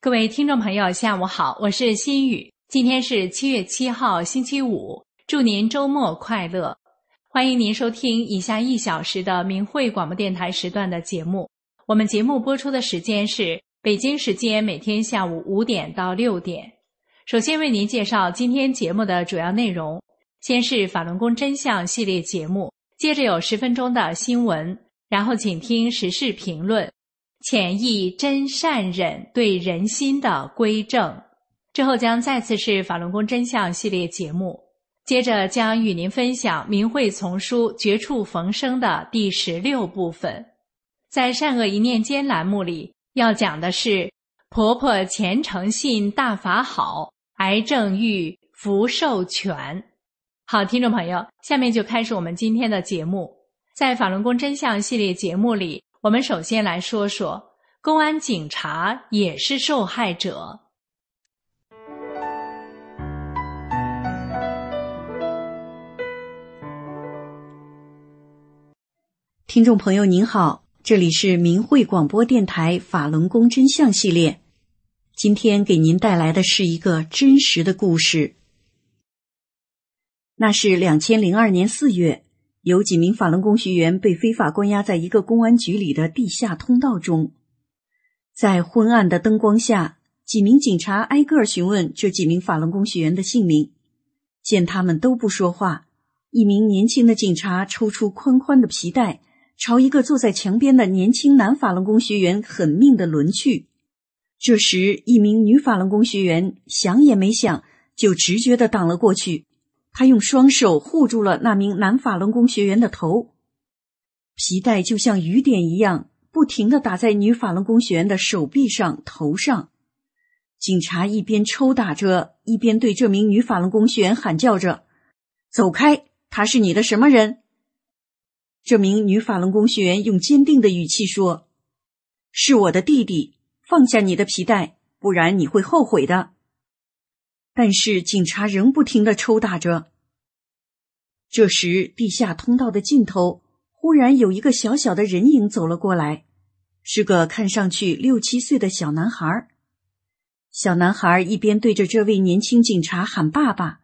各位听众朋友，下午好，我是心雨。今天是七月七号，星期五，祝您周末快乐！欢迎您收听以下一小时的明慧广播电台时段的节目。我们节目播出的时间是北京时间每天下午五点到六点。首先为您介绍今天节目的主要内容：先是法轮功真相系列节目，接着有十分钟的新闻，然后请听时事评论。浅意真善忍对人心的归正，之后将再次是法轮功真相系列节目，接着将与您分享明慧丛书绝处逢生的第十六部分。在善恶一念间栏目里，要讲的是婆婆虔诚信大法好，癌症愈福寿全。好，听众朋友，下面就开始我们今天的节目。在法轮功真相系列节目里。我们首先来说说，公安警察也是受害者。听众朋友您好，这里是明慧广播电台法轮功真相系列，今天给您带来的是一个真实的故事。那是两千零二年四月。有几名法轮功学员被非法关押在一个公安局里的地下通道中，在昏暗的灯光下，几名警察挨个询问这几名法轮功学员的姓名。见他们都不说话，一名年轻的警察抽出宽宽的皮带，朝一个坐在墙边的年轻男法轮功学员狠命的抡去。这时，一名女法轮功学员想也没想，就直觉的挡了过去。他用双手护住了那名男法轮功学员的头，皮带就像雨点一样，不停的打在女法轮功学员的手臂上、头上。警察一边抽打着，一边对这名女法轮功学员喊叫着：“走开！他是你的什么人？”这名女法轮功学员用坚定的语气说：“是我的弟弟，放下你的皮带，不然你会后悔的。”但是警察仍不停的抽打着。这时，地下通道的尽头忽然有一个小小的人影走了过来，是个看上去六七岁的小男孩。小男孩一边对着这位年轻警察喊“爸爸”，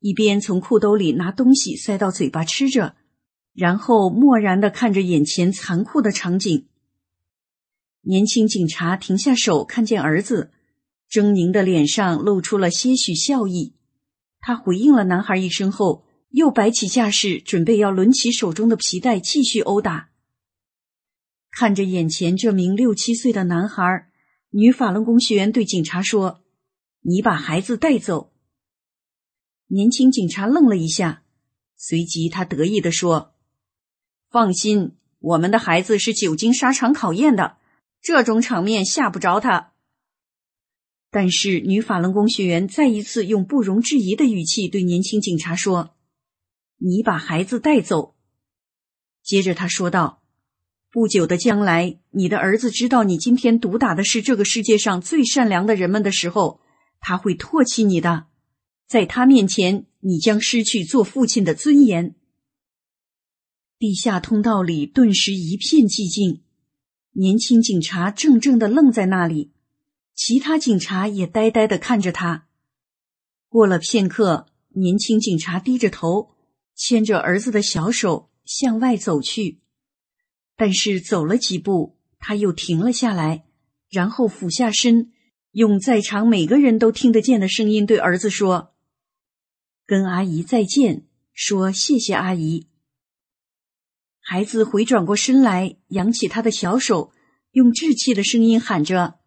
一边从裤兜里拿东西塞到嘴巴吃着，然后漠然的看着眼前残酷的场景。年轻警察停下手，看见儿子。狰狞的脸上露出了些许笑意，他回应了男孩一声后，又摆起架势，准备要抡起手中的皮带继续殴打。看着眼前这名六七岁的男孩，女法轮功学员对警察说：“你把孩子带走。”年轻警察愣了一下，随即他得意地说：“放心，我们的孩子是久经沙场考验的，这种场面吓不着他。”但是，女法轮功学员再一次用不容置疑的语气对年轻警察说：“你把孩子带走。”接着，他说道：“不久的将来，你的儿子知道你今天毒打的是这个世界上最善良的人们的时候，他会唾弃你的。在他面前，你将失去做父亲的尊严。”地下通道里顿时一片寂静，年轻警察怔怔的愣在那里。其他警察也呆呆的看着他。过了片刻，年轻警察低着头，牵着儿子的小手向外走去。但是走了几步，他又停了下来，然后俯下身，用在场每个人都听得见的声音对儿子说：“跟阿姨再见，说谢谢阿姨。”孩子回转过身来，扬起他的小手，用稚气的声音喊着：“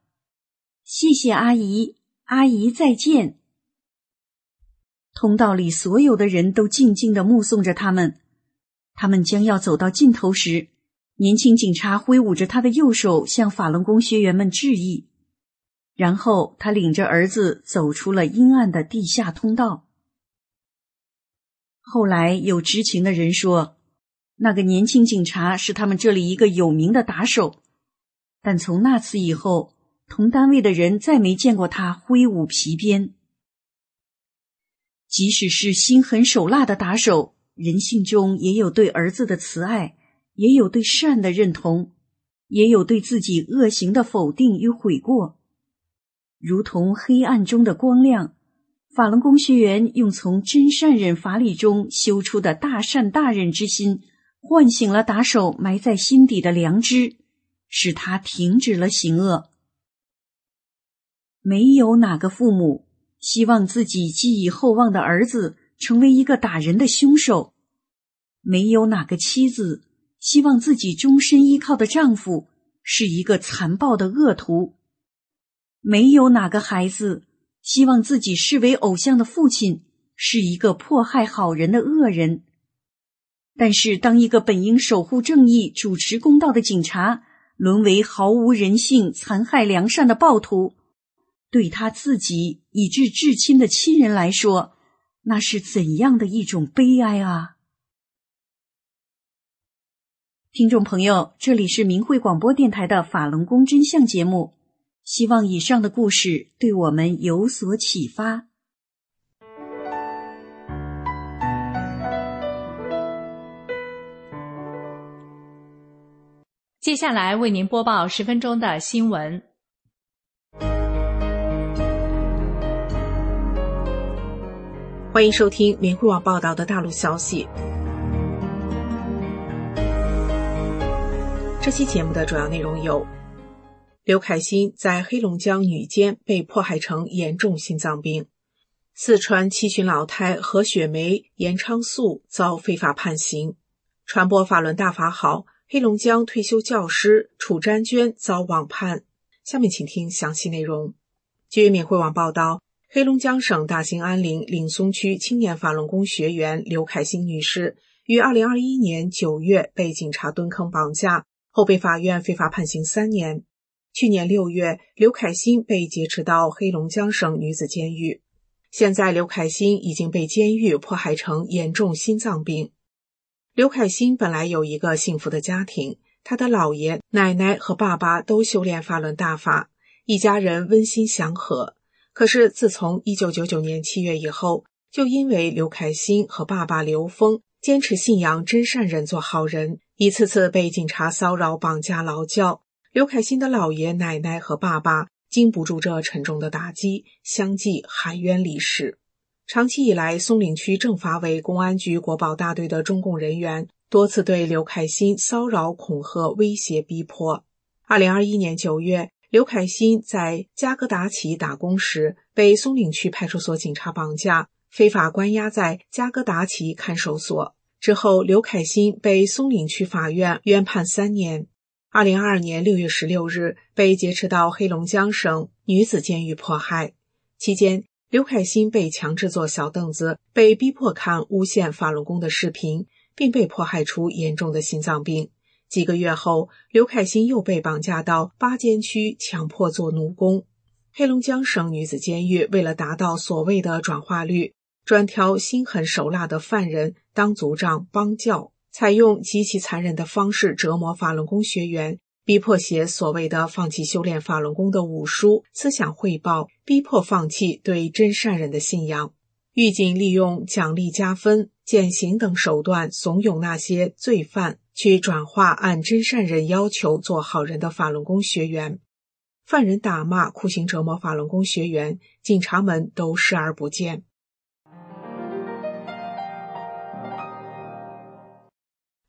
谢谢阿姨，阿姨再见。”通道里所有的人都静静的目送着他们。他们将要走到尽头时，年轻警察挥舞着他的右手，向法轮功学员们致意。然后他领着儿子走出了阴暗的地下通道。后来有知情的人说，那个年轻警察是他们这里一个有名的打手，但从那次以后，同单位的人再没见过他挥舞皮鞭。即使是心狠手辣的打手，人性中也有对儿子的慈爱，也有对善的认同，也有对自己恶行的否定与悔过。如同黑暗中的光亮，法轮功学员用从真善忍法理中修出的大善大忍之心，唤醒了打手埋在心底的良知，使他停止了行恶。没有哪个父母希望自己寄以厚望的儿子成为一个打人的凶手，没有哪个妻子希望自己终身依靠的丈夫是一个残暴的恶徒。没有哪个孩子希望自己视为偶像的父亲是一个迫害好人的恶人。但是，当一个本应守护正义、主持公道的警察沦为毫无人性、残害良善的暴徒，对他自己以至至亲的亲人来说，那是怎样的一种悲哀啊！听众朋友，这里是明慧广播电台的法轮功真相节目。希望以上的故事对我们有所启发。接下来为您播报十分钟的新闻。欢迎收听明慧网报道的大陆消息。这期节目的主要内容有。刘凯欣在黑龙江女监被迫害成严重心脏病。四川七旬老太何雪梅、严昌素遭非法判刑。传播法轮大法好，黑龙江退休教师楚占娟遭网判。下面请听详细内容。据缅汇网报道，黑龙江省大兴安岭岭松区青年法轮功学员刘凯欣女士于二零二一年九月被警察蹲坑绑架，后被法院非法判刑三年。去年六月，刘凯欣被劫持到黑龙江省女子监狱。现在，刘凯欣已经被监狱迫害成严重心脏病。刘凯欣本来有一个幸福的家庭，他的姥爷、奶奶和爸爸都修炼法轮大法，一家人温馨祥和。可是，自从一九九九年七月以后，就因为刘凯欣和爸爸刘峰坚持信仰真善人做好人，一次次被警察骚扰、绑架、劳教。刘凯欣的姥爷、奶奶和爸爸经不住这沉重的打击，相继含冤离世。长期以来，松岭区政法委公安局国保大队的中共人员多次对刘凯欣骚扰、恐吓、威胁、逼迫。二零二一年九月，刘凯欣在加格达奇打工时被松岭区派出所警察绑架，非法关押在加格达奇看守所。之后，刘凯欣被松岭区法院冤判三年。二零二二年六月十六日，被劫持到黑龙江省女子监狱迫害。期间，刘凯欣被强制坐小凳子，被逼迫看诬陷法轮功的视频，并被迫害出严重的心脏病。几个月后，刘凯欣又被绑架到巴监区，强迫做奴工。黑龙江省女子监狱为了达到所谓的转化率，专挑心狠手辣的犯人当组长帮教。采用极其残忍的方式折磨法轮功学员，逼迫写所谓的放弃修炼法轮功的武书思想汇报，逼迫放弃对真善人的信仰。狱警利用奖励加分、减刑等手段，怂恿那些罪犯去转化按真善人要求做好人的法轮功学员。犯人打骂、酷刑折磨法轮功学员，警察们都视而不见。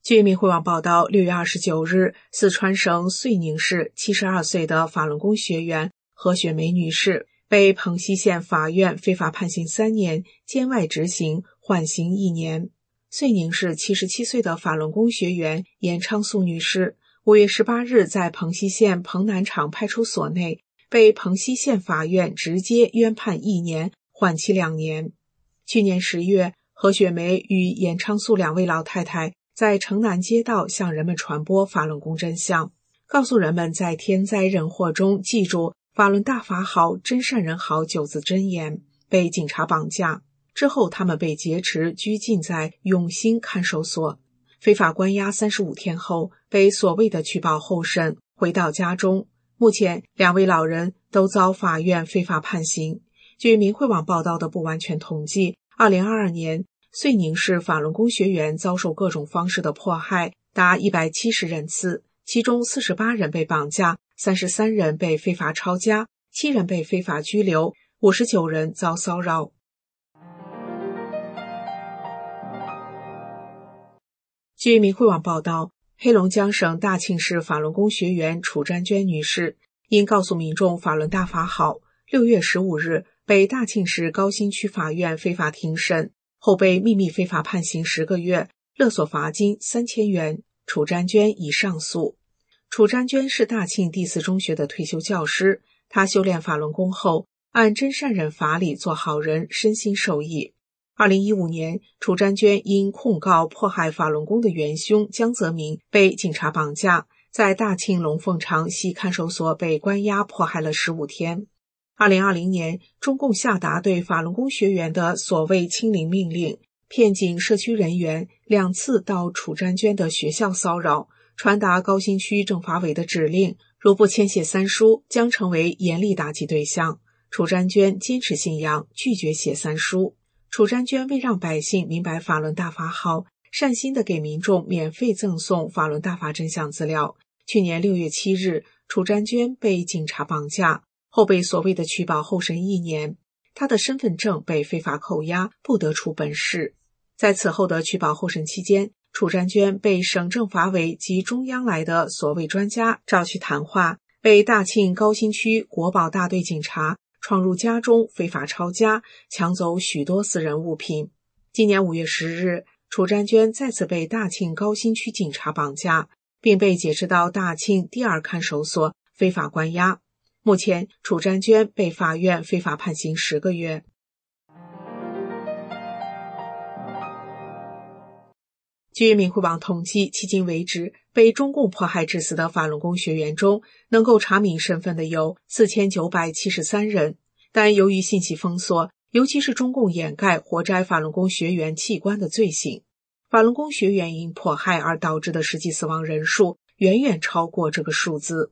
据民慧网报道，六月二十九日，四川省遂宁市七十二岁的法轮功学员何雪梅女士被蓬溪县法院非法判刑三年，监外执行，缓刑一年。遂宁市七十七岁的法轮功学员严昌素女士，五月十八日在蓬溪县蓬南场派出所内被蓬溪县法院直接冤判一年，缓期两年。去年十月，何雪梅与严昌素两位老太太在城南街道向人们传播法轮功真相。告诉人们在天灾人祸中记住“法轮大法好，真善人好”九字真言，被警察绑架之后，他们被劫持拘禁在永兴看守所，非法关押三十五天后，被所谓的取保候审，回到家中。目前，两位老人都遭法院非法判刑。据明慧网报道的不完全统计，二零二二年，遂宁市法轮功学员遭受各种方式的迫害达一百七十人次。其中四十八人被绑架，三十三人被非法抄家，七人被非法拘留，五十九人遭骚扰。据明慧网报道，黑龙江省大庆市法轮功学员楚占娟女士因告诉民众法轮大法好，六月十五日被大庆市高新区法院非法庭审，后被秘密非法判刑十个月，勒索罚金三千元。楚占娟已上诉。楚占娟是大庆第四中学的退休教师，她修炼法轮功后，按真善忍法理做好人，身心受益。二零一五年，楚占娟因控告迫害法轮功的元凶江泽民，被警察绑架，在大庆龙凤场西看守所被关押迫害了十五天。二零二零年，中共下达对法轮功学员的所谓清零命令。骗警社区人员两次到楚占娟的学校骚扰，传达高新区政法委的指令，如不签写三书，将成为严厉打击对象。楚占娟坚持信仰，拒绝写三书。楚占娟为让百姓明白法轮大法好，善心的给民众免费赠送法轮大法真相资料。去年六月七日，楚占娟被警察绑架，后被所谓的取保候审一年，他的身份证被非法扣押，不得出本市。在此后的取保候审期间，楚占娟被省政法委及中央来的所谓专家召去谈话，被大庆高新区国保大队警察闯入家中非法抄家，抢走许多私人物品。今年五月十日，楚占娟再次被大庆高新区警察绑架，并被解释到大庆第二看守所非法关押。目前，楚占娟被法院非法判刑十个月。据明慧网统计，迄今为止被中共迫害致死的法轮功学员中，能够查明身份的有四千九百七十三人。但由于信息封锁，尤其是中共掩盖活摘法轮功学员器官的罪行，法轮功学员因迫害而导致的实际死亡人数远远超过这个数字。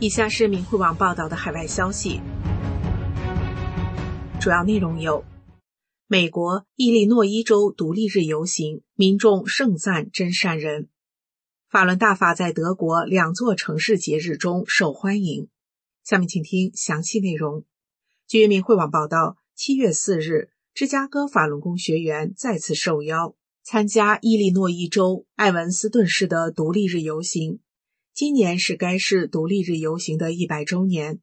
以下是明慧网报道的海外消息，主要内容有：美国伊利诺伊州独立日游行，民众盛赞真善人；法轮大法在德国两座城市节日中受欢迎。下面请听详细内容。据明慧网报道，七月四日，芝加哥法轮功学员再次受邀参加伊利诺伊州艾文斯顿市的独立日游行。今年是该市独立日游行的一百周年。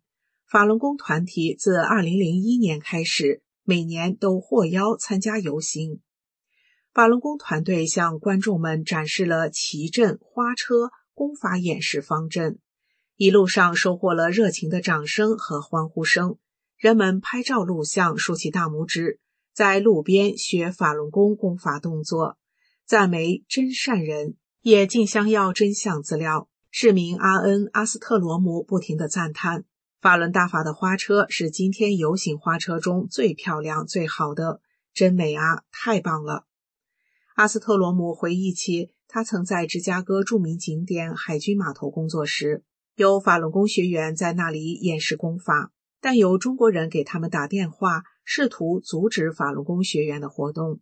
法轮功团体自二零零一年开始，每年都获邀参加游行。法轮功团队向观众们展示了旗阵、花车、功法演示方阵，一路上收获了热情的掌声和欢呼声。人们拍照录像，竖起大拇指，在路边学法轮功功法动作，赞美真善人，也竞相要真相资料。市民阿恩·阿斯特罗姆不停地赞叹：“法轮大法的花车是今天游行花车中最漂亮、最好的，真美啊，太棒了！”阿斯特罗姆回忆起他曾在芝加哥著名景点海军码头工作时，有法轮功学员在那里演示功法，但有中国人给他们打电话，试图阻止法轮功学员的活动。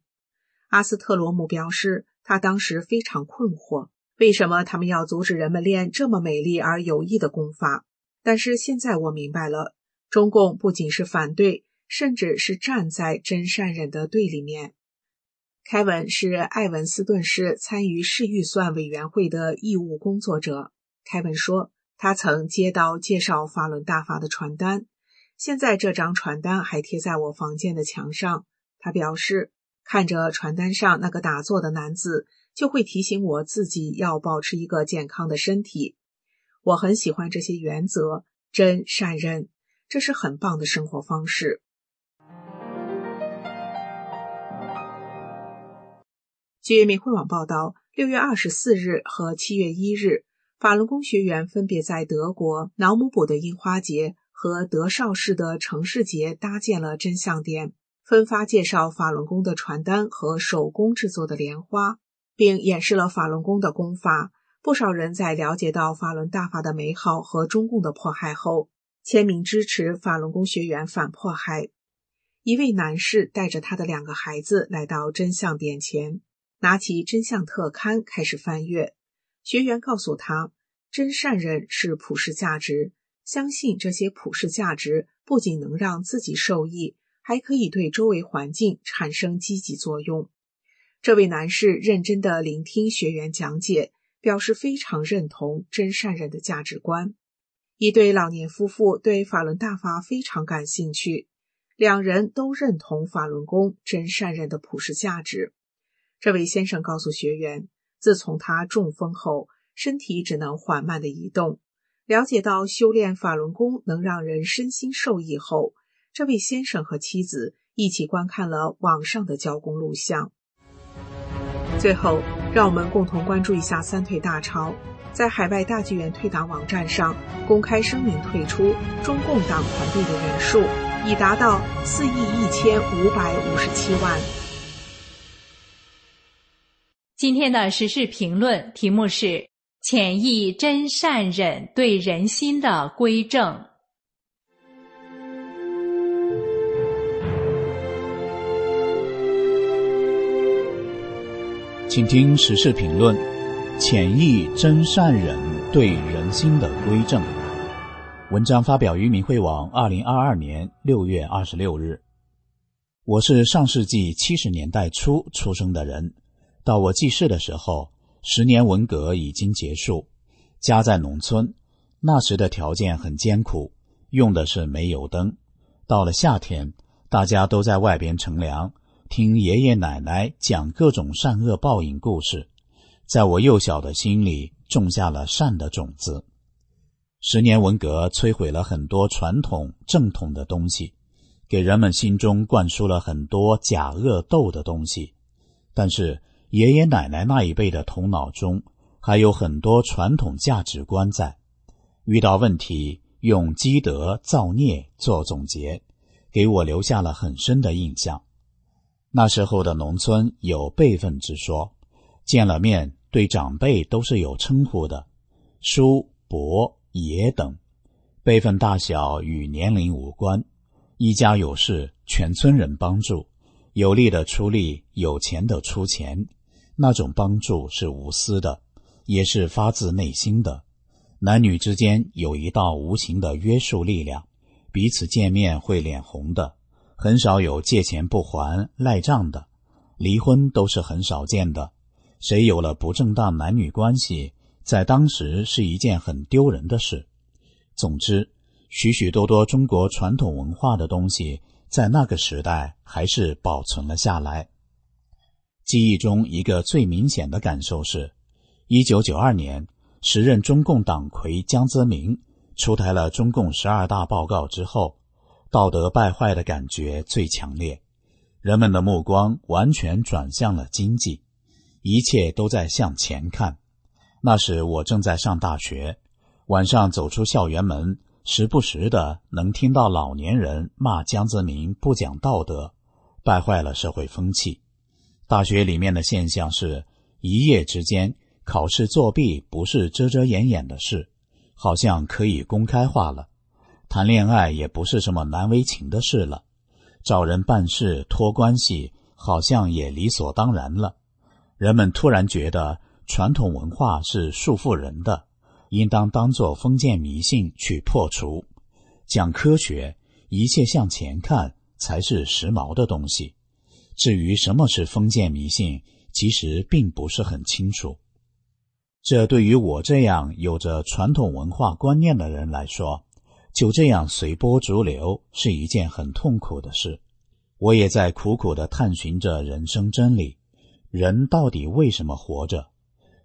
阿斯特罗姆表示，他当时非常困惑。为什么他们要阻止人们练这么美丽而有益的功法？但是现在我明白了，中共不仅是反对，甚至是站在真善忍的对立面。凯文是艾文斯顿市参与市预算委员会的义务工作者。凯文说，他曾接到介绍法轮大法的传单，现在这张传单还贴在我房间的墙上。他表示，看着传单上那个打坐的男子，就会提醒我自己要保持一个健康的身体。我很喜欢这些原则，真善忍，这是很棒的生活方式。据明慧网报道，六月二十四日和七月一日，法轮功学员分别在德国瑙姆堡的樱花节和德绍市的城市节搭建了真相点，分发介绍法轮功的传单和手工制作的莲花，并演示了法轮功的功法。不少人在了解到法轮大法的美好和中共的迫害后，签名支持法轮功学员反迫害。一位男士带着他的两个孩子来到真相点前，拿起真相特刊开始翻阅。学员告诉他，真善人是普世价值，相信这些普世价值不仅能让自己受益，还可以对周围环境产生积极作用。这位男士认真的聆听学员讲解。表示非常认同真善人的价值观。一对老年夫妇对法轮大法非常感兴趣，两人都认同法轮功真善人的普世价值。这位先生告诉学员，自从他中风后，身体只能缓慢的移动。了解到修炼法轮功能让人身心受益后，这位先生和妻子一起观看了网上的教功录像。最后，让我们共同关注一下三退大潮。在海外大剧院退党网站上公开声明退出中共党团队的人数已达到四亿一千五百五十七万。今天的时事评论题目是“潜意真善忍对人心的归正”。请听时事评论：潜意真善忍对人心的归正。文章发表于明慧网，二零二二年六月二十六日。我是上世纪七十年代初出生的人，到我记事的时候，十年文革已经结束。家在农村，那时的条件很艰苦，用的是煤油灯。到了夏天，大家都在外边乘凉。听爷爷奶奶讲各种善恶报应故事，在我幼小的心里种下了善的种子。十年文革摧毁了很多传统正统的东西，给人们心中灌输了很多假恶斗的东西。但是爷爷奶奶那一辈的头脑中还有很多传统价值观在，遇到问题用积德造孽做总结，给我留下了很深的印象。那时候的农村有辈分之说，见了面对长辈都是有称呼的，叔、伯、爷等，辈分大小与年龄无关。一家有事，全村人帮助，有力的出力，有钱的出钱，那种帮助是无私的，也是发自内心的。男女之间有一道无形的约束力量，彼此见面会脸红的。很少有借钱不还赖账的，离婚都是很少见的。谁有了不正当男女关系，在当时是一件很丢人的事。总之，许许多多中国传统文化的东西，在那个时代还是保存了下来。记忆中一个最明显的感受是，一九九二年，时任中共党魁江泽民出台了中共十二大报告之后。道德败坏的感觉最强烈，人们的目光完全转向了经济，一切都在向前看。那时我正在上大学，晚上走出校园门，时不时的能听到老年人骂江泽民不讲道德，败坏了社会风气。大学里面的现象是，一夜之间考试作弊不是遮遮掩掩的事，好像可以公开化了。谈恋爱也不是什么难为情的事了，找人办事托关系好像也理所当然了。人们突然觉得传统文化是束缚人的，应当当作封建迷信去破除。讲科学，一切向前看才是时髦的东西。至于什么是封建迷信，其实并不是很清楚。这对于我这样有着传统文化观念的人来说，就这样随波逐流是一件很痛苦的事。我也在苦苦的探寻着人生真理：人到底为什么活着？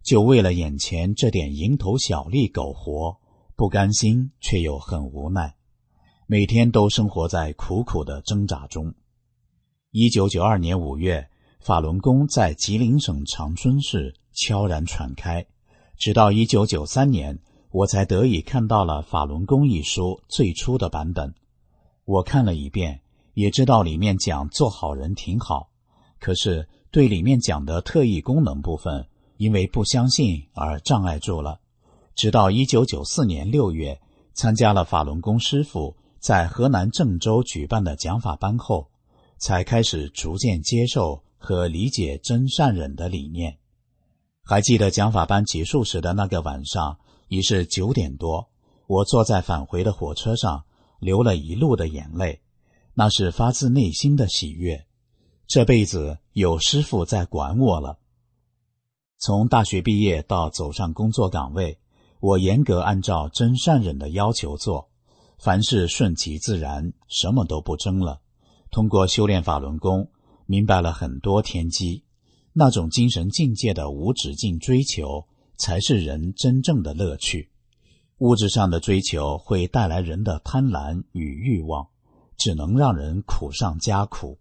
就为了眼前这点蝇头小利苟活，不甘心却又很无奈，每天都生活在苦苦的挣扎中。一九九二年五月，法轮功在吉林省长春市悄然传开。直到一九九三年，我才得以看到了《法轮功》一书最初的版本。我看了一遍，也知道里面讲做好人挺好，可是对里面讲的特异功能部分，因为不相信而障碍住了。直到一九九四年六月，参加了法轮功师傅在河南郑州举办的讲法班后，才开始逐渐接受和理解真善忍的理念。还记得讲法班结束时的那个晚上，已是九点多。我坐在返回的火车上，流了一路的眼泪，那是发自内心的喜悦。这辈子有师傅在管我了。从大学毕业到走上工作岗位，我严格按照真善忍的要求做，凡事顺其自然，什么都不争了。通过修炼法轮功，明白了很多天机。那种精神境界的无止境追求，才是人真正的乐趣。物质上的追求会带来人的贪婪与欲望，只能让人苦上加苦。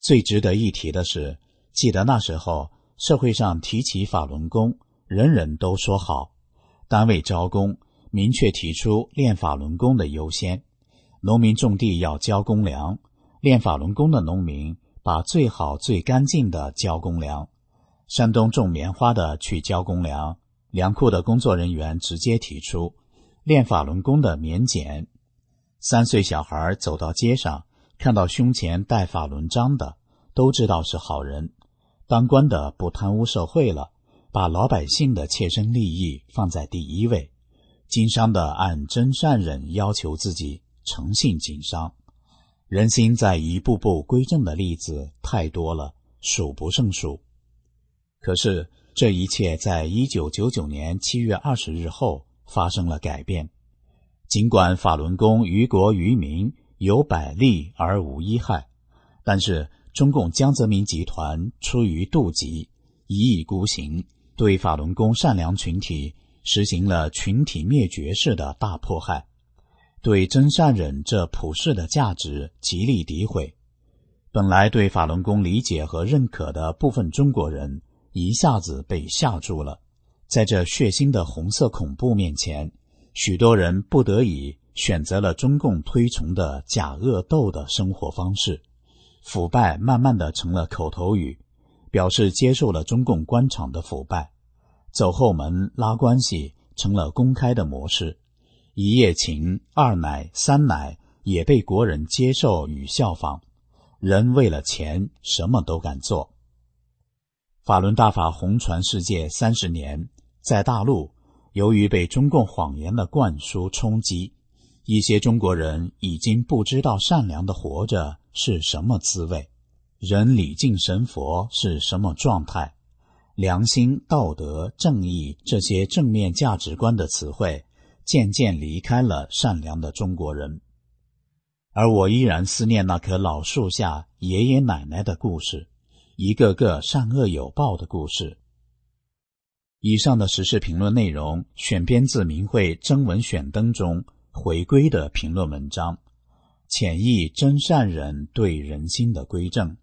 最值得一提的是，记得那时候社会上提起法轮功，人人都说好。单位招工，明确提出练法轮功的优先。农民种地要交公粮，练法轮功的农民。把最好最干净的交公粮，山东种棉花的去交公粮，粮库的工作人员直接提出练法轮功的免检。三岁小孩走到街上，看到胸前戴法轮章的，都知道是好人。当官的不贪污受贿了，把老百姓的切身利益放在第一位。经商的按真善忍要求自己，诚信经商。人心在一步步归正的例子太多了，数不胜数。可是这一切在一九九九年七月二十日后发生了改变。尽管法轮功于国于民有百利而无一害，但是中共江泽民集团出于妒忌，一意孤行，对法轮功善良群体实行了群体灭绝式的大迫害。对真善忍这普世的价值极力诋毁，本来对法轮功理解和认可的部分中国人一下子被吓住了。在这血腥的红色恐怖面前，许多人不得已选择了中共推崇的假恶斗的生活方式，腐败慢慢的成了口头语，表示接受了中共官场的腐败，走后门拉关系成了公开的模式。一夜情、二奶、三奶也被国人接受与效仿，人为了钱什么都敢做。法轮大法红传世界三十年，在大陆，由于被中共谎言的灌输冲击，一些中国人已经不知道善良的活着是什么滋味，人礼敬神佛是什么状态，良心、道德、正义这些正面价值观的词汇。渐渐离开了善良的中国人，而我依然思念那棵老树下爷爷奶奶的故事，一个个善恶有报的故事。以上的时事评论内容选编自《明慧征文选灯》中回归的评论文章，潜意真善人对人心的归正。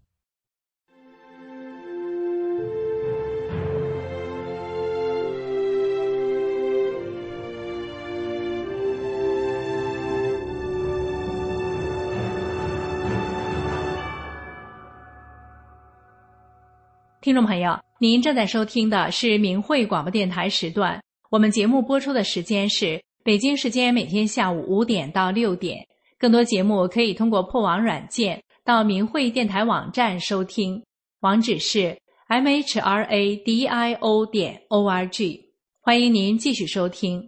听众朋友，您正在收听的是明慧广播电台时段。我们节目播出的时间是北京时间每天下午五点到六点。更多节目可以通过破网软件到明慧电台网站收听，网址是 m h r a d i o 点 o r g。欢迎您继续收听。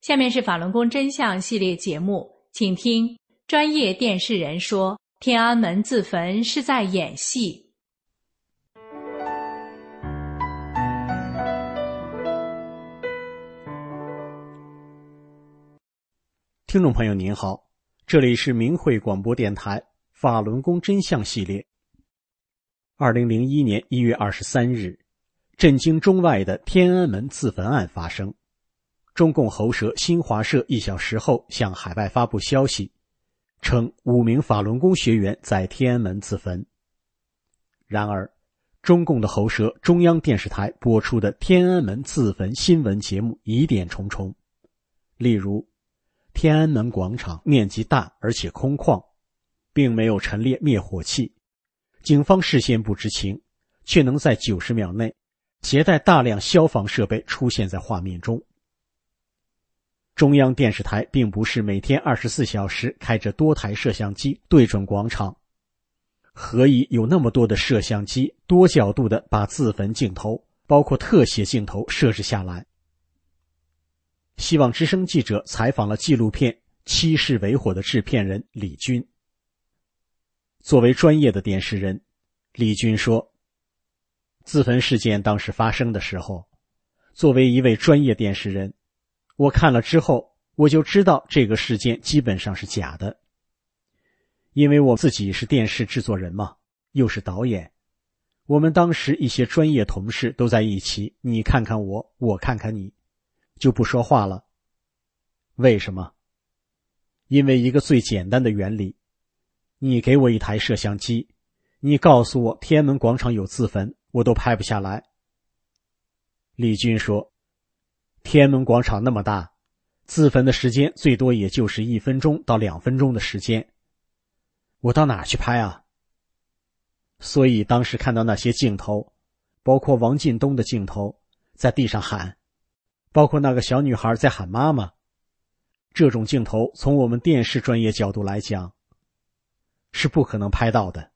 下面是法轮功真相系列节目，请听专业电视人说：天安门自焚是在演戏。听众朋友您好，这里是明慧广播电台法轮功真相系列。二零零一年一月二十三日。震惊中外的天安门自焚案发生，中共喉舌新华社一小时后向海外发布消息，称五名法轮功学员在天安门自焚。然而，中共的喉舌中央电视台播出的天安门自焚新闻节目疑点重重，例如，天安门广场面积大而且空旷，并没有陈列灭火器，警方事先不知情，却能在九十秒内。携带大量消防设备出现在画面中。中央电视台并不是每天二十四小时开着多台摄像机对准广场，何以有那么多的摄像机多角度的把自焚镜头，包括特写镜头设置下来？希望之声记者采访了纪录片《七世为火》的制片人李军。作为专业的电视人，李军说。自焚事件当时发生的时候，作为一位专业电视人，我看了之后，我就知道这个事件基本上是假的。因为我自己是电视制作人嘛，又是导演，我们当时一些专业同事都在一起，你看看我，我看看你，就不说话了。为什么？因为一个最简单的原理，你给我一台摄像机，你告诉我天安门广场有自焚。我都拍不下来。李军说：“天安门广场那么大，自焚的时间最多也就是一分钟到两分钟的时间。我到哪去拍啊？”所以当时看到那些镜头，包括王进东的镜头，在地上喊，包括那个小女孩在喊妈妈，这种镜头从我们电视专业角度来讲，是不可能拍到的。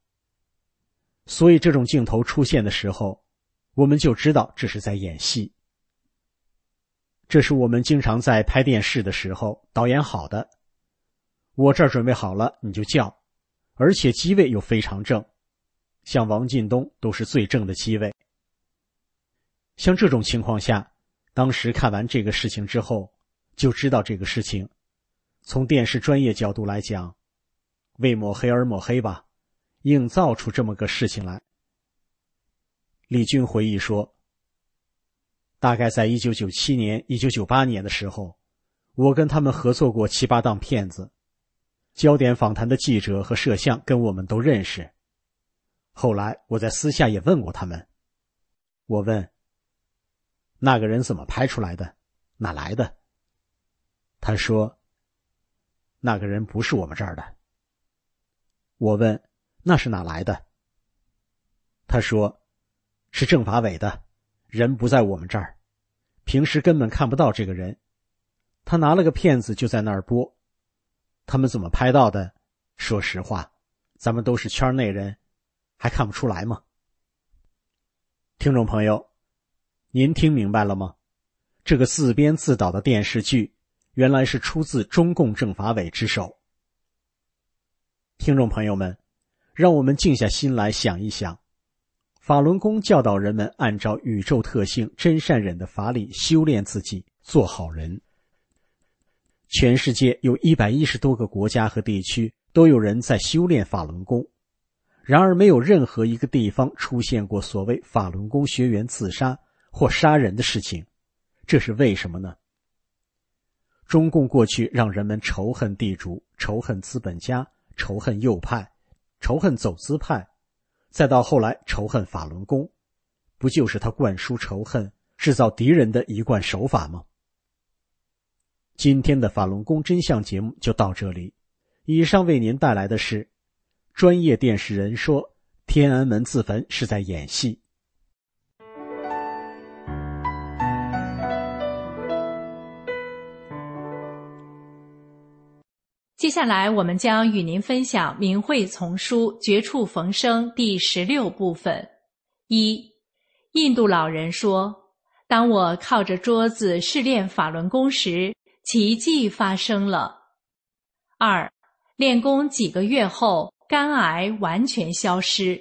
所以，这种镜头出现的时候，我们就知道这是在演戏。这是我们经常在拍电视的时候导演好的。我这儿准备好了，你就叫，而且机位又非常正，像王进东都是最正的机位。像这种情况下，当时看完这个事情之后，就知道这个事情，从电视专业角度来讲，为抹黑而抹黑吧。硬造出这么个事情来。李军回忆说：“大概在一九九七年、一九九八年的时候，我跟他们合作过七八档片子，焦点访谈的记者和摄像跟我们都认识。后来我在私下也问过他们，我问：那个人怎么拍出来的？哪来的？他说：那个人不是我们这儿的。我问。”那是哪来的？他说：“是政法委的，人不在我们这儿，平时根本看不到这个人。他拿了个片子就在那儿播，他们怎么拍到的？说实话，咱们都是圈内人，还看不出来吗？”听众朋友，您听明白了吗？这个自编自导的电视剧，原来是出自中共政法委之手。听众朋友们。让我们静下心来想一想，法轮功教导人们按照宇宙特性真善忍的法理修炼自己，做好人。全世界有一百一十多个国家和地区都有人在修炼法轮功，然而没有任何一个地方出现过所谓法轮功学员自杀或杀人的事情，这是为什么呢？中共过去让人们仇恨地主，仇恨资本家，仇恨右派。仇恨走资派，再到后来仇恨法轮功，不就是他灌输仇恨、制造敌人的一贯手法吗？今天的法轮功真相节目就到这里。以上为您带来的是专业电视人说天安门自焚是在演戏。接下来，我们将与您分享《明慧丛书·绝处逢生》第十六部分。一，印度老人说：“当我靠着桌子试练法轮功时，奇迹发生了。二，练功几个月后，肝癌完全消失。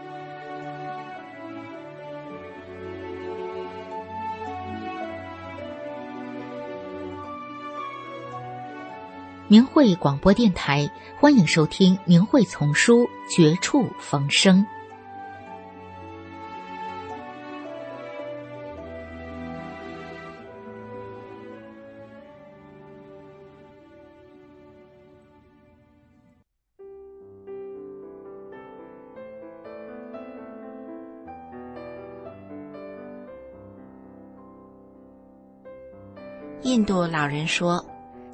明慧广播电台，欢迎收听《明慧丛书·绝处逢生》。印度老人说。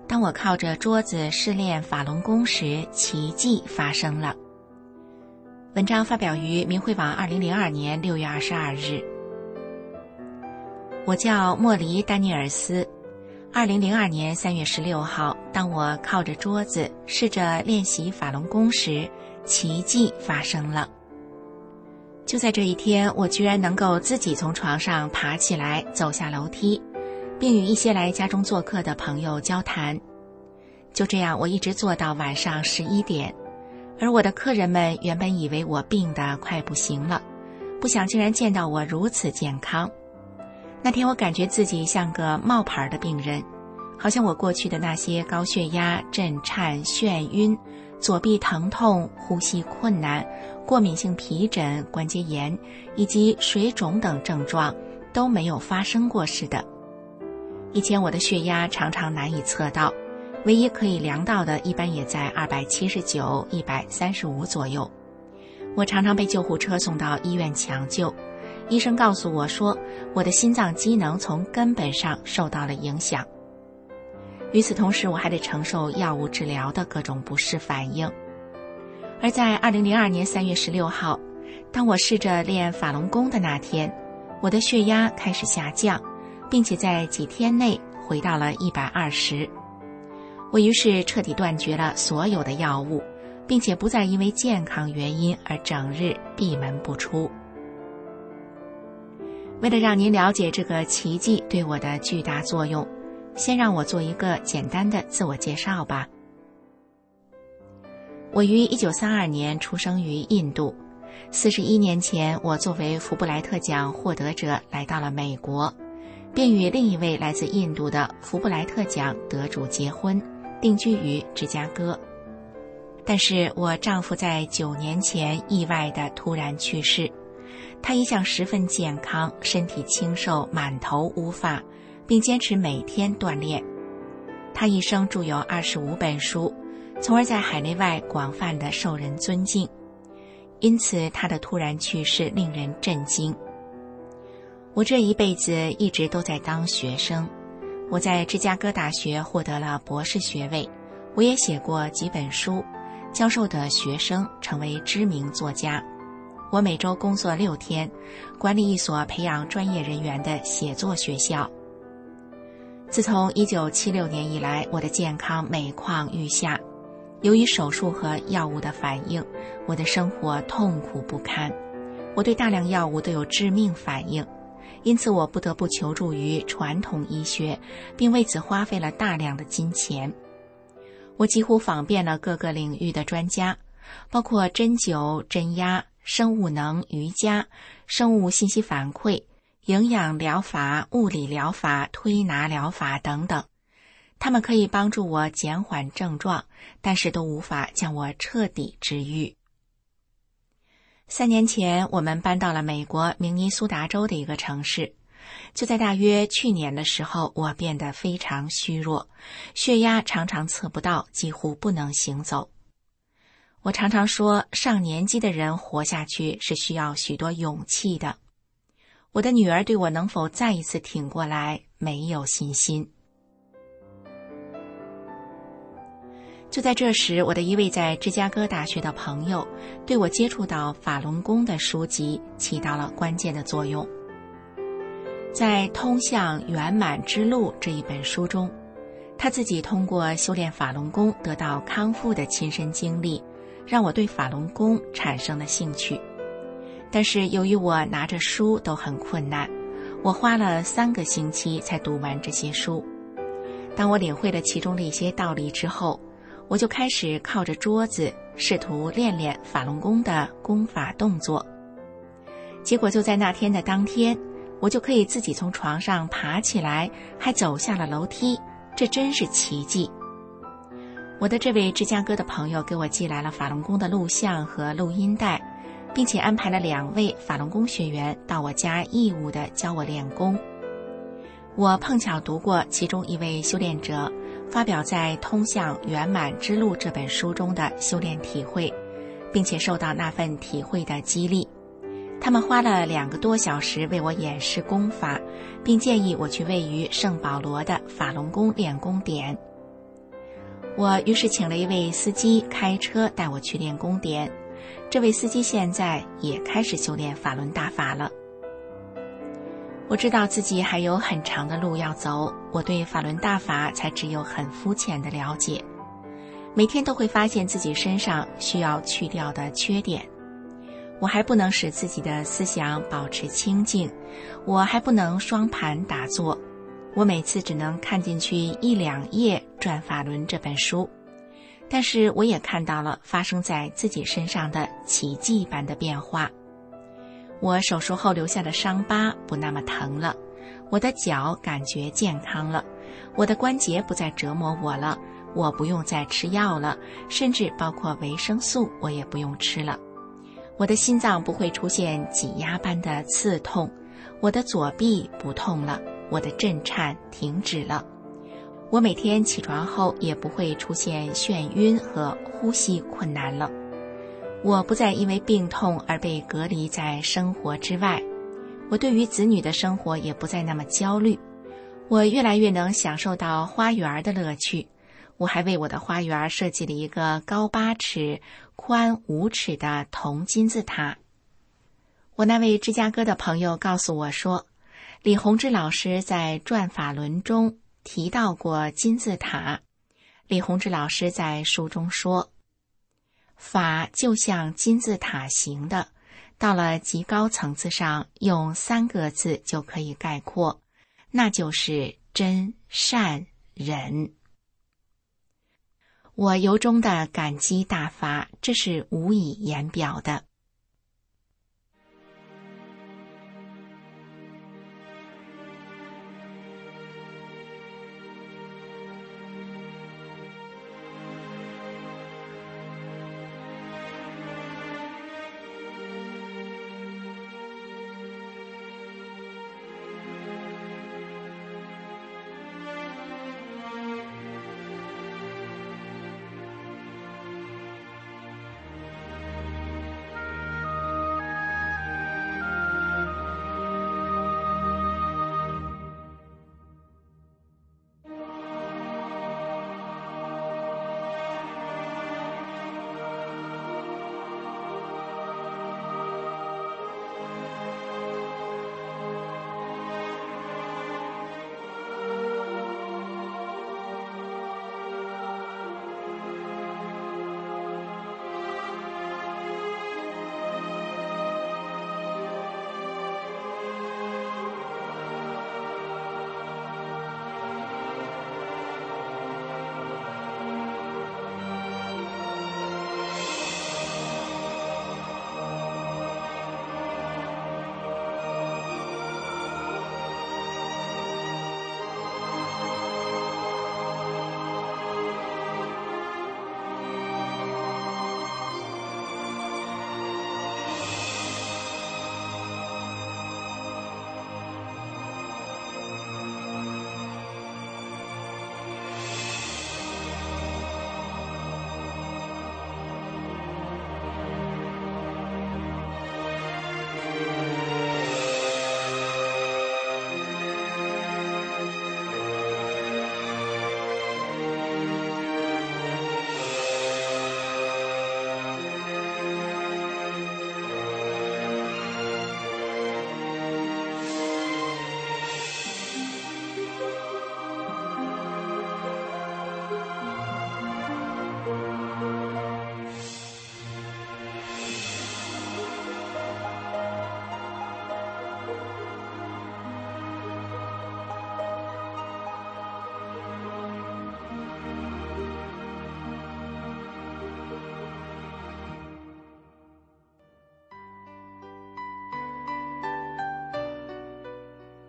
当我靠着桌子试练法轮功时，奇迹发生了。文章发表于明慧网，二零零二年六月二十二日。我叫莫离丹尼尔斯。二零零二年三月十六号，当我靠着桌子试着练习法轮功时，奇迹发生了。就在这一天，我居然能够自己从床上爬起来，走下楼梯。并与一些来家中做客的朋友交谈，就这样，我一直做到晚上十一点。而我的客人们原本以为我病得快不行了，不想竟然见到我如此健康。那天，我感觉自己像个冒牌的病人，好像我过去的那些高血压、震颤、眩晕、左臂疼痛、呼吸困难、过敏性皮疹、关节炎以及水肿等症状都没有发生过似的。以前我的血压常常难以测到，唯一可以量到的，一般也在二百七十九、一百三十五左右。我常常被救护车送到医院抢救，医生告诉我说，我的心脏机能从根本上受到了影响。与此同时，我还得承受药物治疗的各种不适反应。而在二零零二年三月十六号，当我试着练法轮功的那天，我的血压开始下降。并且在几天内回到了一百二十，我于是彻底断绝了所有的药物，并且不再因为健康原因而整日闭门不出。为了让您了解这个奇迹对我的巨大作用，先让我做一个简单的自我介绍吧。我于一九三二年出生于印度，四十一年前，我作为福布莱特奖获得者来到了美国。并与另一位来自印度的福布莱特奖得主结婚，定居于芝加哥。但是我丈夫在九年前意外的突然去世。他一向十分健康，身体清瘦，满头乌发，并坚持每天锻炼。他一生著有二十五本书，从而在海内外广泛的受人尊敬。因此，他的突然去世令人震惊。我这一辈子一直都在当学生，我在芝加哥大学获得了博士学位，我也写过几本书，教授的学生成为知名作家。我每周工作六天，管理一所培养专业人员的写作学校。自从1976年以来，我的健康每况愈下，由于手术和药物的反应，我的生活痛苦不堪，我对大量药物都有致命反应。因此，我不得不求助于传统医学，并为此花费了大量的金钱。我几乎访遍了各个领域的专家，包括针灸、针压、生物能、瑜伽、生物信息反馈、营养疗法、物理疗法、推拿疗法等等。他们可以帮助我减缓症状，但是都无法将我彻底治愈。三年前，我们搬到了美国明尼苏达州的一个城市。就在大约去年的时候，我变得非常虚弱，血压常常测不到，几乎不能行走。我常常说，上年纪的人活下去是需要许多勇气的。我的女儿对我能否再一次挺过来没有信心。就在这时，我的一位在芝加哥大学的朋友对我接触到法轮功的书籍起到了关键的作用。在《通向圆满之路》这一本书中，他自己通过修炼法轮功得到康复的亲身经历，让我对法轮功产生了兴趣。但是由于我拿着书都很困难，我花了三个星期才读完这些书。当我领会了其中的一些道理之后，我就开始靠着桌子试图练练法轮功的功法动作。结果就在那天的当天，我就可以自己从床上爬起来，还走下了楼梯，这真是奇迹。我的这位芝加哥的朋友给我寄来了法轮功的录像和录音带。并且安排了两位法轮功学员到我家义务的教我练功。我碰巧读过其中一位修炼者发表在《通向圆满之路》这本书中的修炼体会，并且受到那份体会的激励。他们花了两个多小时为我演示功法，并建议我去位于圣保罗的法轮功练功点。我于是请了一位司机开车带我去练功点。这位司机现在也开始修炼法轮大法了。我知道自己还有很长的路要走，我对法轮大法才只有很肤浅的了解。每天都会发现自己身上需要去掉的缺点，我还不能使自己的思想保持清净，我还不能双盘打坐，我每次只能看进去一两页《转法轮》这本书。但是我也看到了发生在自己身上的奇迹般的变化。我手术后留下的伤疤不那么疼了，我的脚感觉健康了，我的关节不再折磨我了，我不用再吃药了，甚至包括维生素我也不用吃了。我的心脏不会出现挤压般的刺痛，我的左臂不痛了，我的震颤停止了。我每天起床后也不会出现眩晕和呼吸困难了。我不再因为病痛而被隔离在生活之外。我对于子女的生活也不再那么焦虑。我越来越能享受到花园的乐趣。我还为我的花园设计了一个高八尺、宽五尺的铜金字塔。我那位芝加哥的朋友告诉我说，李洪志老师在《转法轮》中。提到过金字塔，李洪志老师在书中说：“法就像金字塔形的，到了极高层次上，用三个字就可以概括，那就是真善忍。”我由衷的感激大法，这是无以言表的。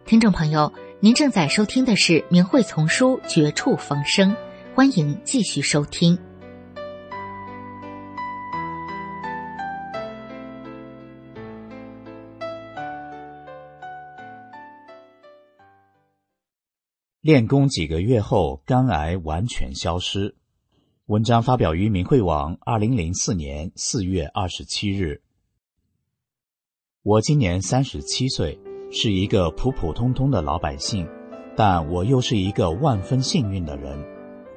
听众朋友，您正在收听的是明慧丛书《绝处逢生》，欢迎继续收听。练功几个月后，肝癌完全消失。文章发表于明慧网，二零零四年四月二十七日。我今年三十七岁，是一个普普通通的老百姓，但我又是一个万分幸运的人。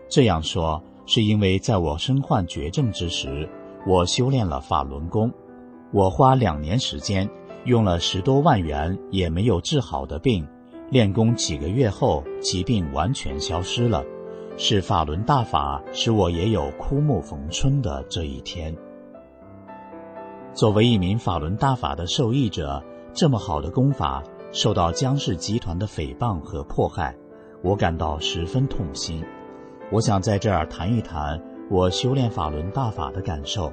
这样说，是因为在我身患绝症之时，我修炼了法轮功。我花两年时间，用了十多万元，也没有治好的病。练功几个月后，疾病完全消失了。是法轮大法使我也有枯木逢春的这一天。作为一名法轮大法的受益者，这么好的功法受到江氏集团的诽谤和迫害，我感到十分痛心。我想在这儿谈一谈我修炼法轮大法的感受，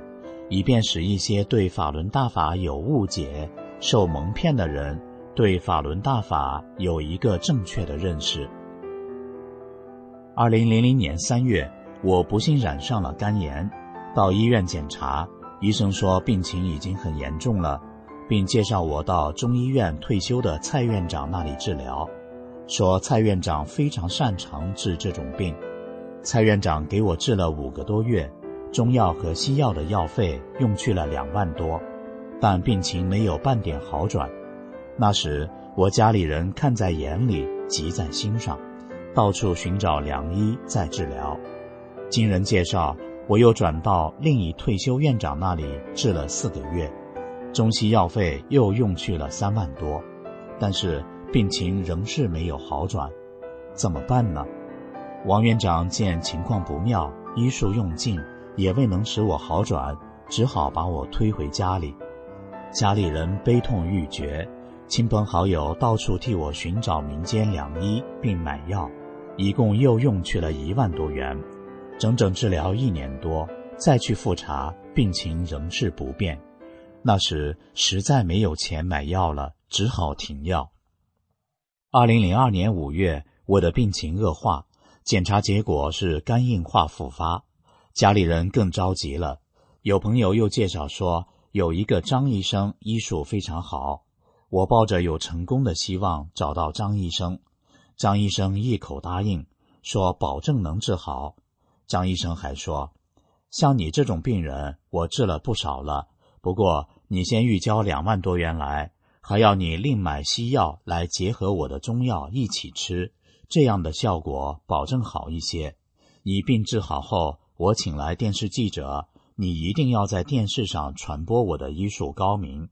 以便使一些对法轮大法有误解、受蒙骗的人。对法轮大法有一个正确的认识。二零零零年三月，我不幸染上了肝炎，到医院检查，医生说病情已经很严重了，并介绍我到中医院退休的蔡院长那里治疗，说蔡院长非常擅长治这种病。蔡院长给我治了五个多月，中药和西药的药费用去了两万多，但病情没有半点好转。那时，我家里人看在眼里，急在心上，到处寻找良医在治疗。经人介绍，我又转到另一退休院长那里治了四个月，中西药费又用去了三万多，但是病情仍是没有好转，怎么办呢？王院长见情况不妙，医术用尽，也未能使我好转，只好把我推回家里。家里人悲痛欲绝。亲朋好友到处替我寻找民间良医，并买药，一共又用去了一万多元，整整治疗一年多。再去复查，病情仍是不变。那时实在没有钱买药了，只好停药。二零零二年五月，我的病情恶化，检查结果是肝硬化复发，家里人更着急了。有朋友又介绍说，有一个张医生医术非常好。我抱着有成功的希望找到张医生，张医生一口答应，说保证能治好。张医生还说，像你这种病人，我治了不少了。不过你先预交两万多元来，还要你另买西药来结合我的中药一起吃，这样的效果保证好一些。你病治好后，我请来电视记者，你一定要在电视上传播我的医术高明。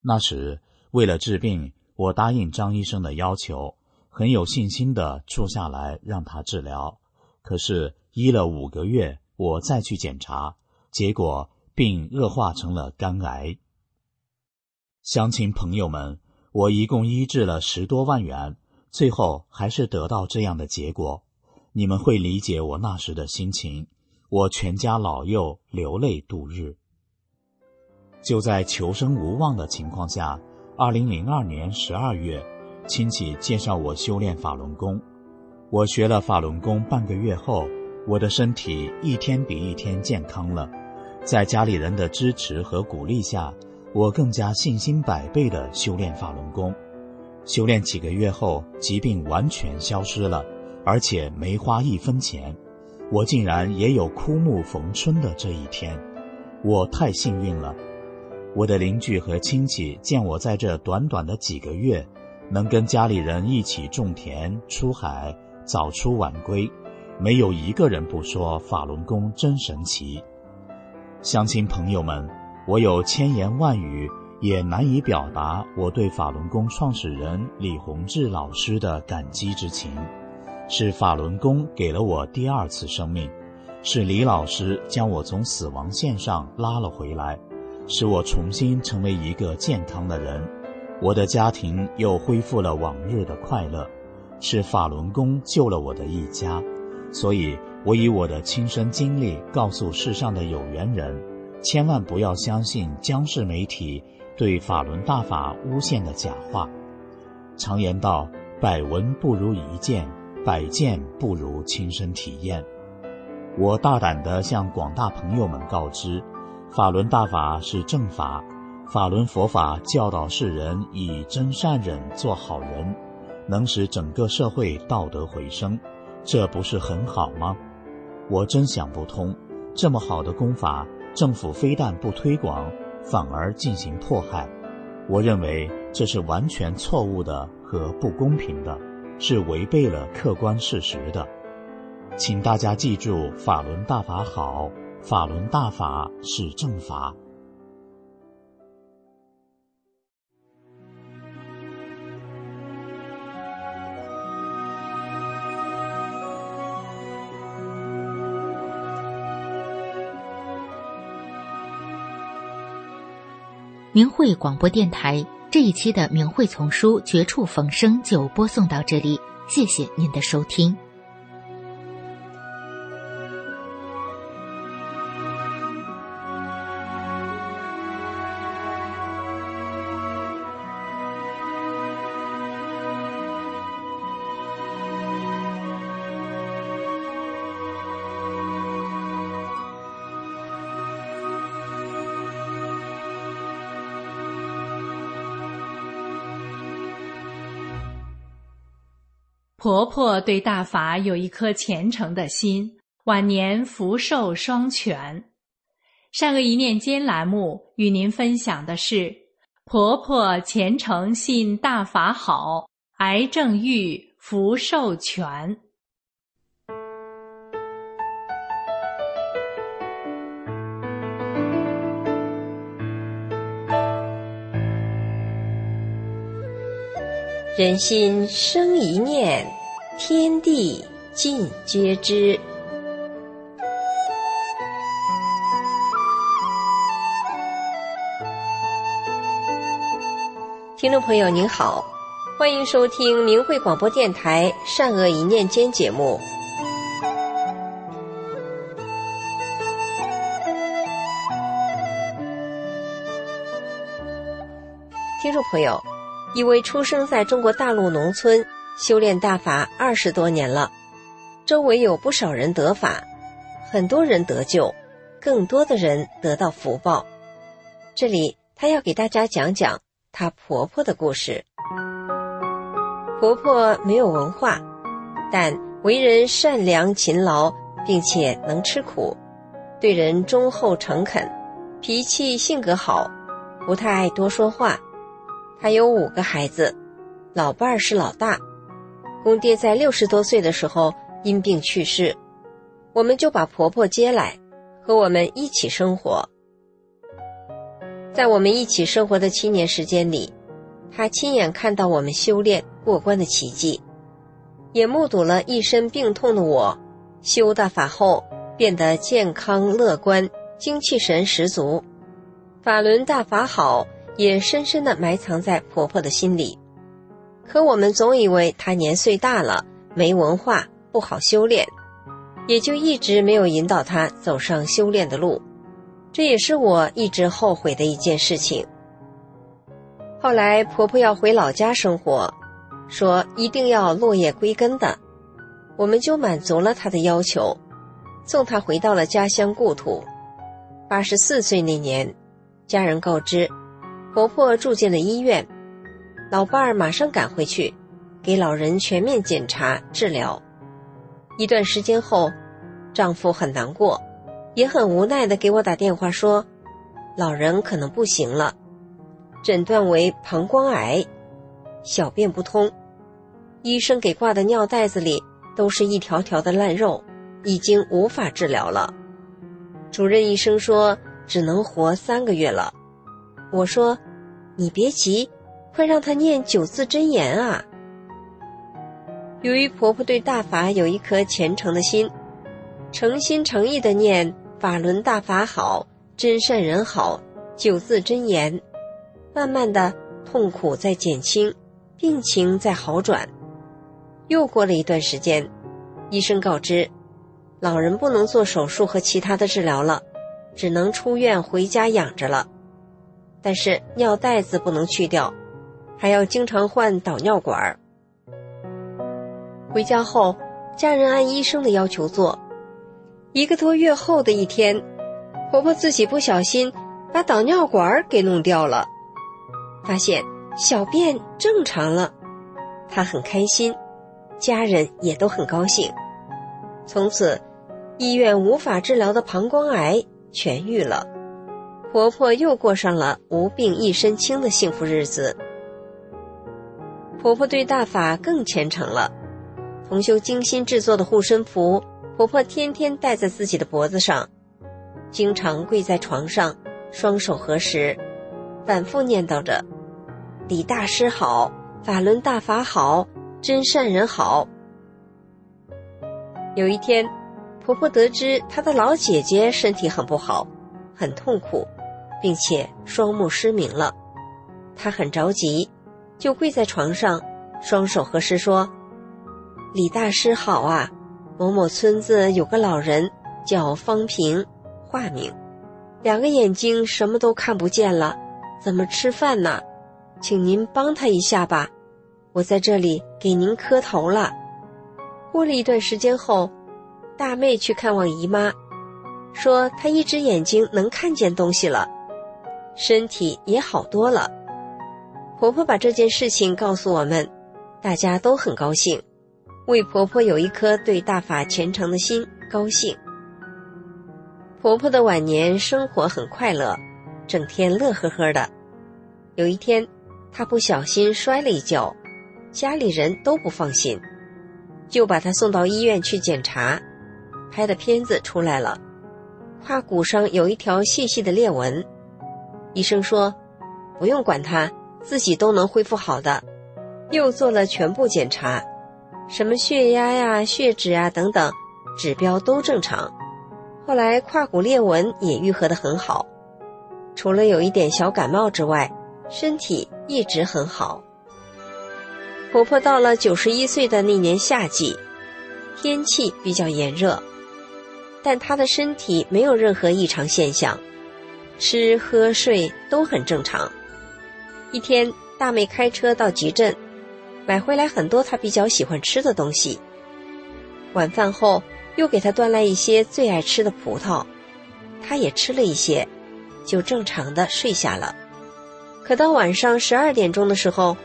那时，为了治病，我答应张医生的要求，很有信心的住下来让他治疗。可是医了五个月，我再去检查，结果并恶化成了肝癌。乡亲朋友们，我一共医治了十多万元，最后还是得到这样的结果。你们会理解我那时的心情，我全家老幼流泪度日。就在求生无望的情况下，二零零二年十二月，亲戚介绍我修炼法轮功。我学了法轮功半个月后，我的身体一天比一天健康了。在家里人的支持和鼓励下，我更加信心百倍地修炼法轮功。修炼几个月后，疾病完全消失了，而且没花一分钱。我竟然也有枯木逢春的这一天，我太幸运了。我的邻居和亲戚见我在这短短的几个月，能跟家里人一起种田、出海、早出晚归，没有一个人不说法轮功真神奇。乡亲朋友们，我有千言万语也难以表达我对法轮功创始人李洪志老师的感激之情。是法轮功给了我第二次生命，是李老师将我从死亡线上拉了回来。使我重新成为一个健康的人，我的家庭又恢复了往日的快乐，是法轮功救了我的一家，所以我以我的亲身经历告诉世上的有缘人，千万不要相信江氏媒体对法轮大法诬陷的假话。常言道：“百闻不如一见，百见不如亲身体验。”我大胆地向广大朋友们告知，法轮大法是正法，法轮佛法教导世人以真善忍做好人，能使整个社会道德回升，这不是很好吗？我真想不通，这么好的功法，政府非但不推广，反而进行迫害。我认为这是完全错误的和不公平的，是违背了客观事实的。请大家记住，法轮大法好，法轮大法是正法。明慧广播电台这一期的《明慧丛书》绝处逢生就播送到这里，谢谢您的收听。婆婆对大法有一颗虔诚的心，晚年福寿双全。善恶一念间栏目与您分享的是：婆婆虔诚信大法好，癌症愈福寿全。人心生一念，天地尽皆知。听众朋友您好，欢迎收听明慧广播电台《善恶一念间》节目。听众朋友。一位出生在中国大陆农村、修炼大法二十多年了，周围有不少人得法，很多人得救，更多的人得到福报。这里她要给大家讲讲她婆婆的故事。婆婆没有文化，但为人善良勤劳，并且能吃苦，对人忠厚诚恳，脾气性格好，不太爱多说话。还有五个孩子，老伴儿是老大，公爹在六十多岁的时候因病去世，我们就把婆婆接来，和我们一起生活。在我们一起生活的七年时间里，他亲眼看到我们修炼过关的奇迹，也目睹了一身病痛的我修大法后变得健康乐观、精气神十足，法轮大法好。也深深地埋藏在婆婆的心里，可我们总以为她年岁大了，没文化，不好修炼，也就一直没有引导她走上修炼的路。这也是我一直后悔的一件事情。后来婆婆要回老家生活，说一定要落叶归根的，我们就满足了她的要求，送她回到了家乡故土。八十四岁那年，家人告知。婆婆住进了医院，老伴儿马上赶回去，给老人全面检查治疗。一段时间后，丈夫很难过，也很无奈的给我打电话说，老人可能不行了，诊断为膀胱癌，小便不通，医生给挂的尿袋子里都是一条条的烂肉，已经无法治疗了。主任医生说只能活三个月了。我说：“你别急，快让他念九字真言啊！”由于婆婆对大法有一颗虔诚的心，诚心诚意的念“法轮大法好，真善人好”九字真言，慢慢的痛苦在减轻，病情在好转。又过了一段时间，医生告知，老人不能做手术和其他的治疗了，只能出院回家养着了。但是尿袋子不能去掉，还要经常换导尿管儿。回家后，家人按医生的要求做。一个多月后的一天，婆婆自己不小心把导尿管儿给弄掉了，发现小便正常了，她很开心，家人也都很高兴。从此，医院无法治疗的膀胱癌痊愈了，婆婆又过上了无病一身轻的幸福日子。婆婆对大法更虔诚了，同修精心制作的护身符。婆婆天天戴在自己的脖子上，经常跪在床上，双手合十，反复念叨着：“李大师好，法轮大法好，真善人好。”有一天，婆婆得知她的老姐姐身体很不好，很痛苦，并且双目失明了，他很着急，就跪在床上，双手合十说：“李大师好啊！”某某村子有个老人叫方平，化名，两个眼睛什么都看不见了，怎么吃饭呢？请您帮他一下吧，我在这里给您磕头了。过了一段时间后，大妹去看望姨妈，说她一只眼睛能看见东西了，身体也好多了。婆婆把这件事情告诉我们，大家都很高兴。为婆婆有一颗对大法虔诚的心高兴。婆婆的晚年生活很快乐，整天乐呵呵的。有一天，她不小心摔了一跤，家里人都不放心，就把她送到医院去检查。拍的片子出来了，胯骨上有一条细细的裂纹。医生说，不用管他，自己都能恢复好的。又做了全部检查。什么血压呀、血脂啊等等，指标都正常。后来胯骨裂纹也愈合得很好，除了有一点小感冒之外，身体一直很好。婆婆到了九十一岁的那年夏季，天气比较炎热，但她的身体没有任何异常现象，吃喝睡都很正常。一天，大妹开车到集镇。买回来很多她比较喜欢吃的东西。晚饭后又给她端来一些最爱吃的葡萄，她也吃了一些，就正常的睡下了。可到晚上十二点钟的时候，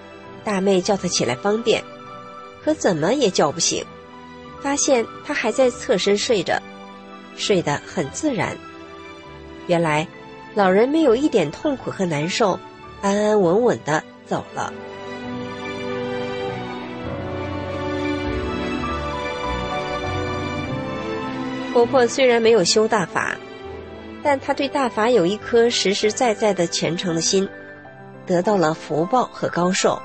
大妹叫他起来方便，可怎么也叫不醒，发现他还在侧身睡着，睡得很自然。原来，老人没有一点痛苦和难受，安安稳稳的走了。婆婆虽然没有修大法，但她对大法有一颗实实在在的虔诚的心，得到了福报和高寿。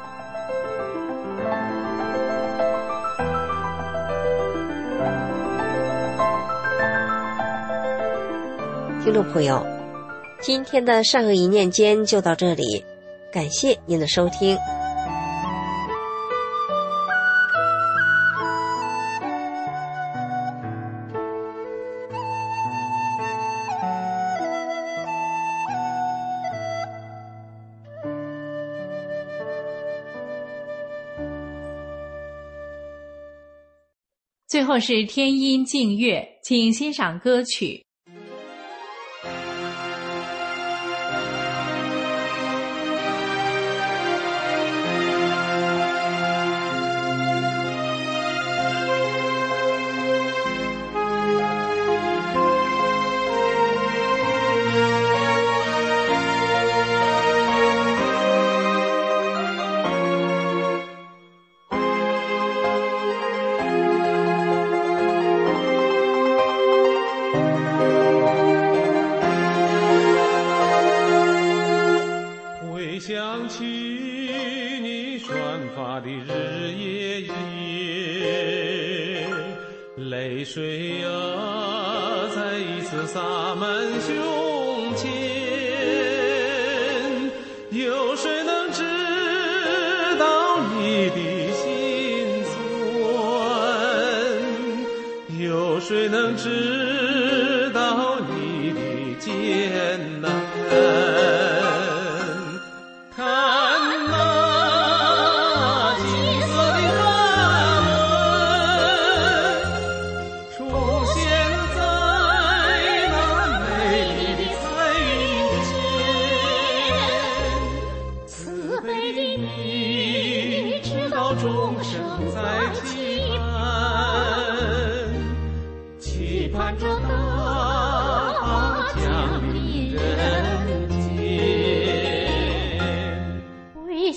听众朋友，今天的善恶一念间就到这里，感谢您的收听。最后是天音静月，请欣赏歌曲。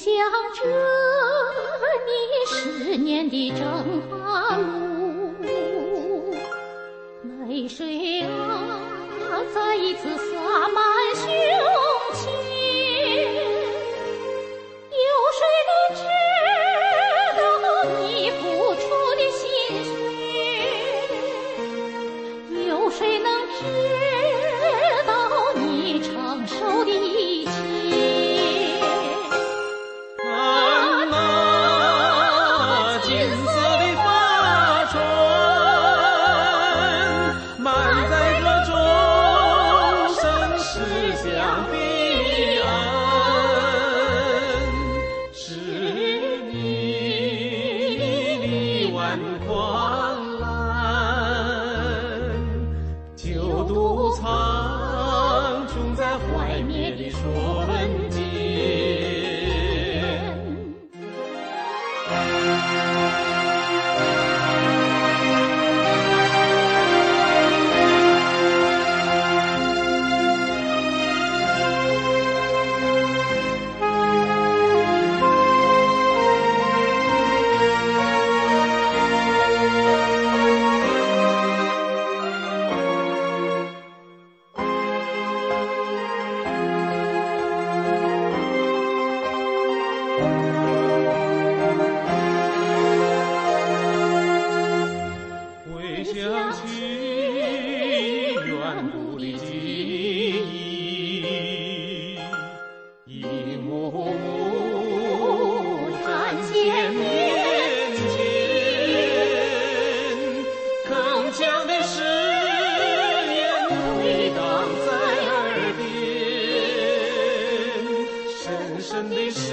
想着你十年的征寒路，泪水啊，再一次洒满胸真的是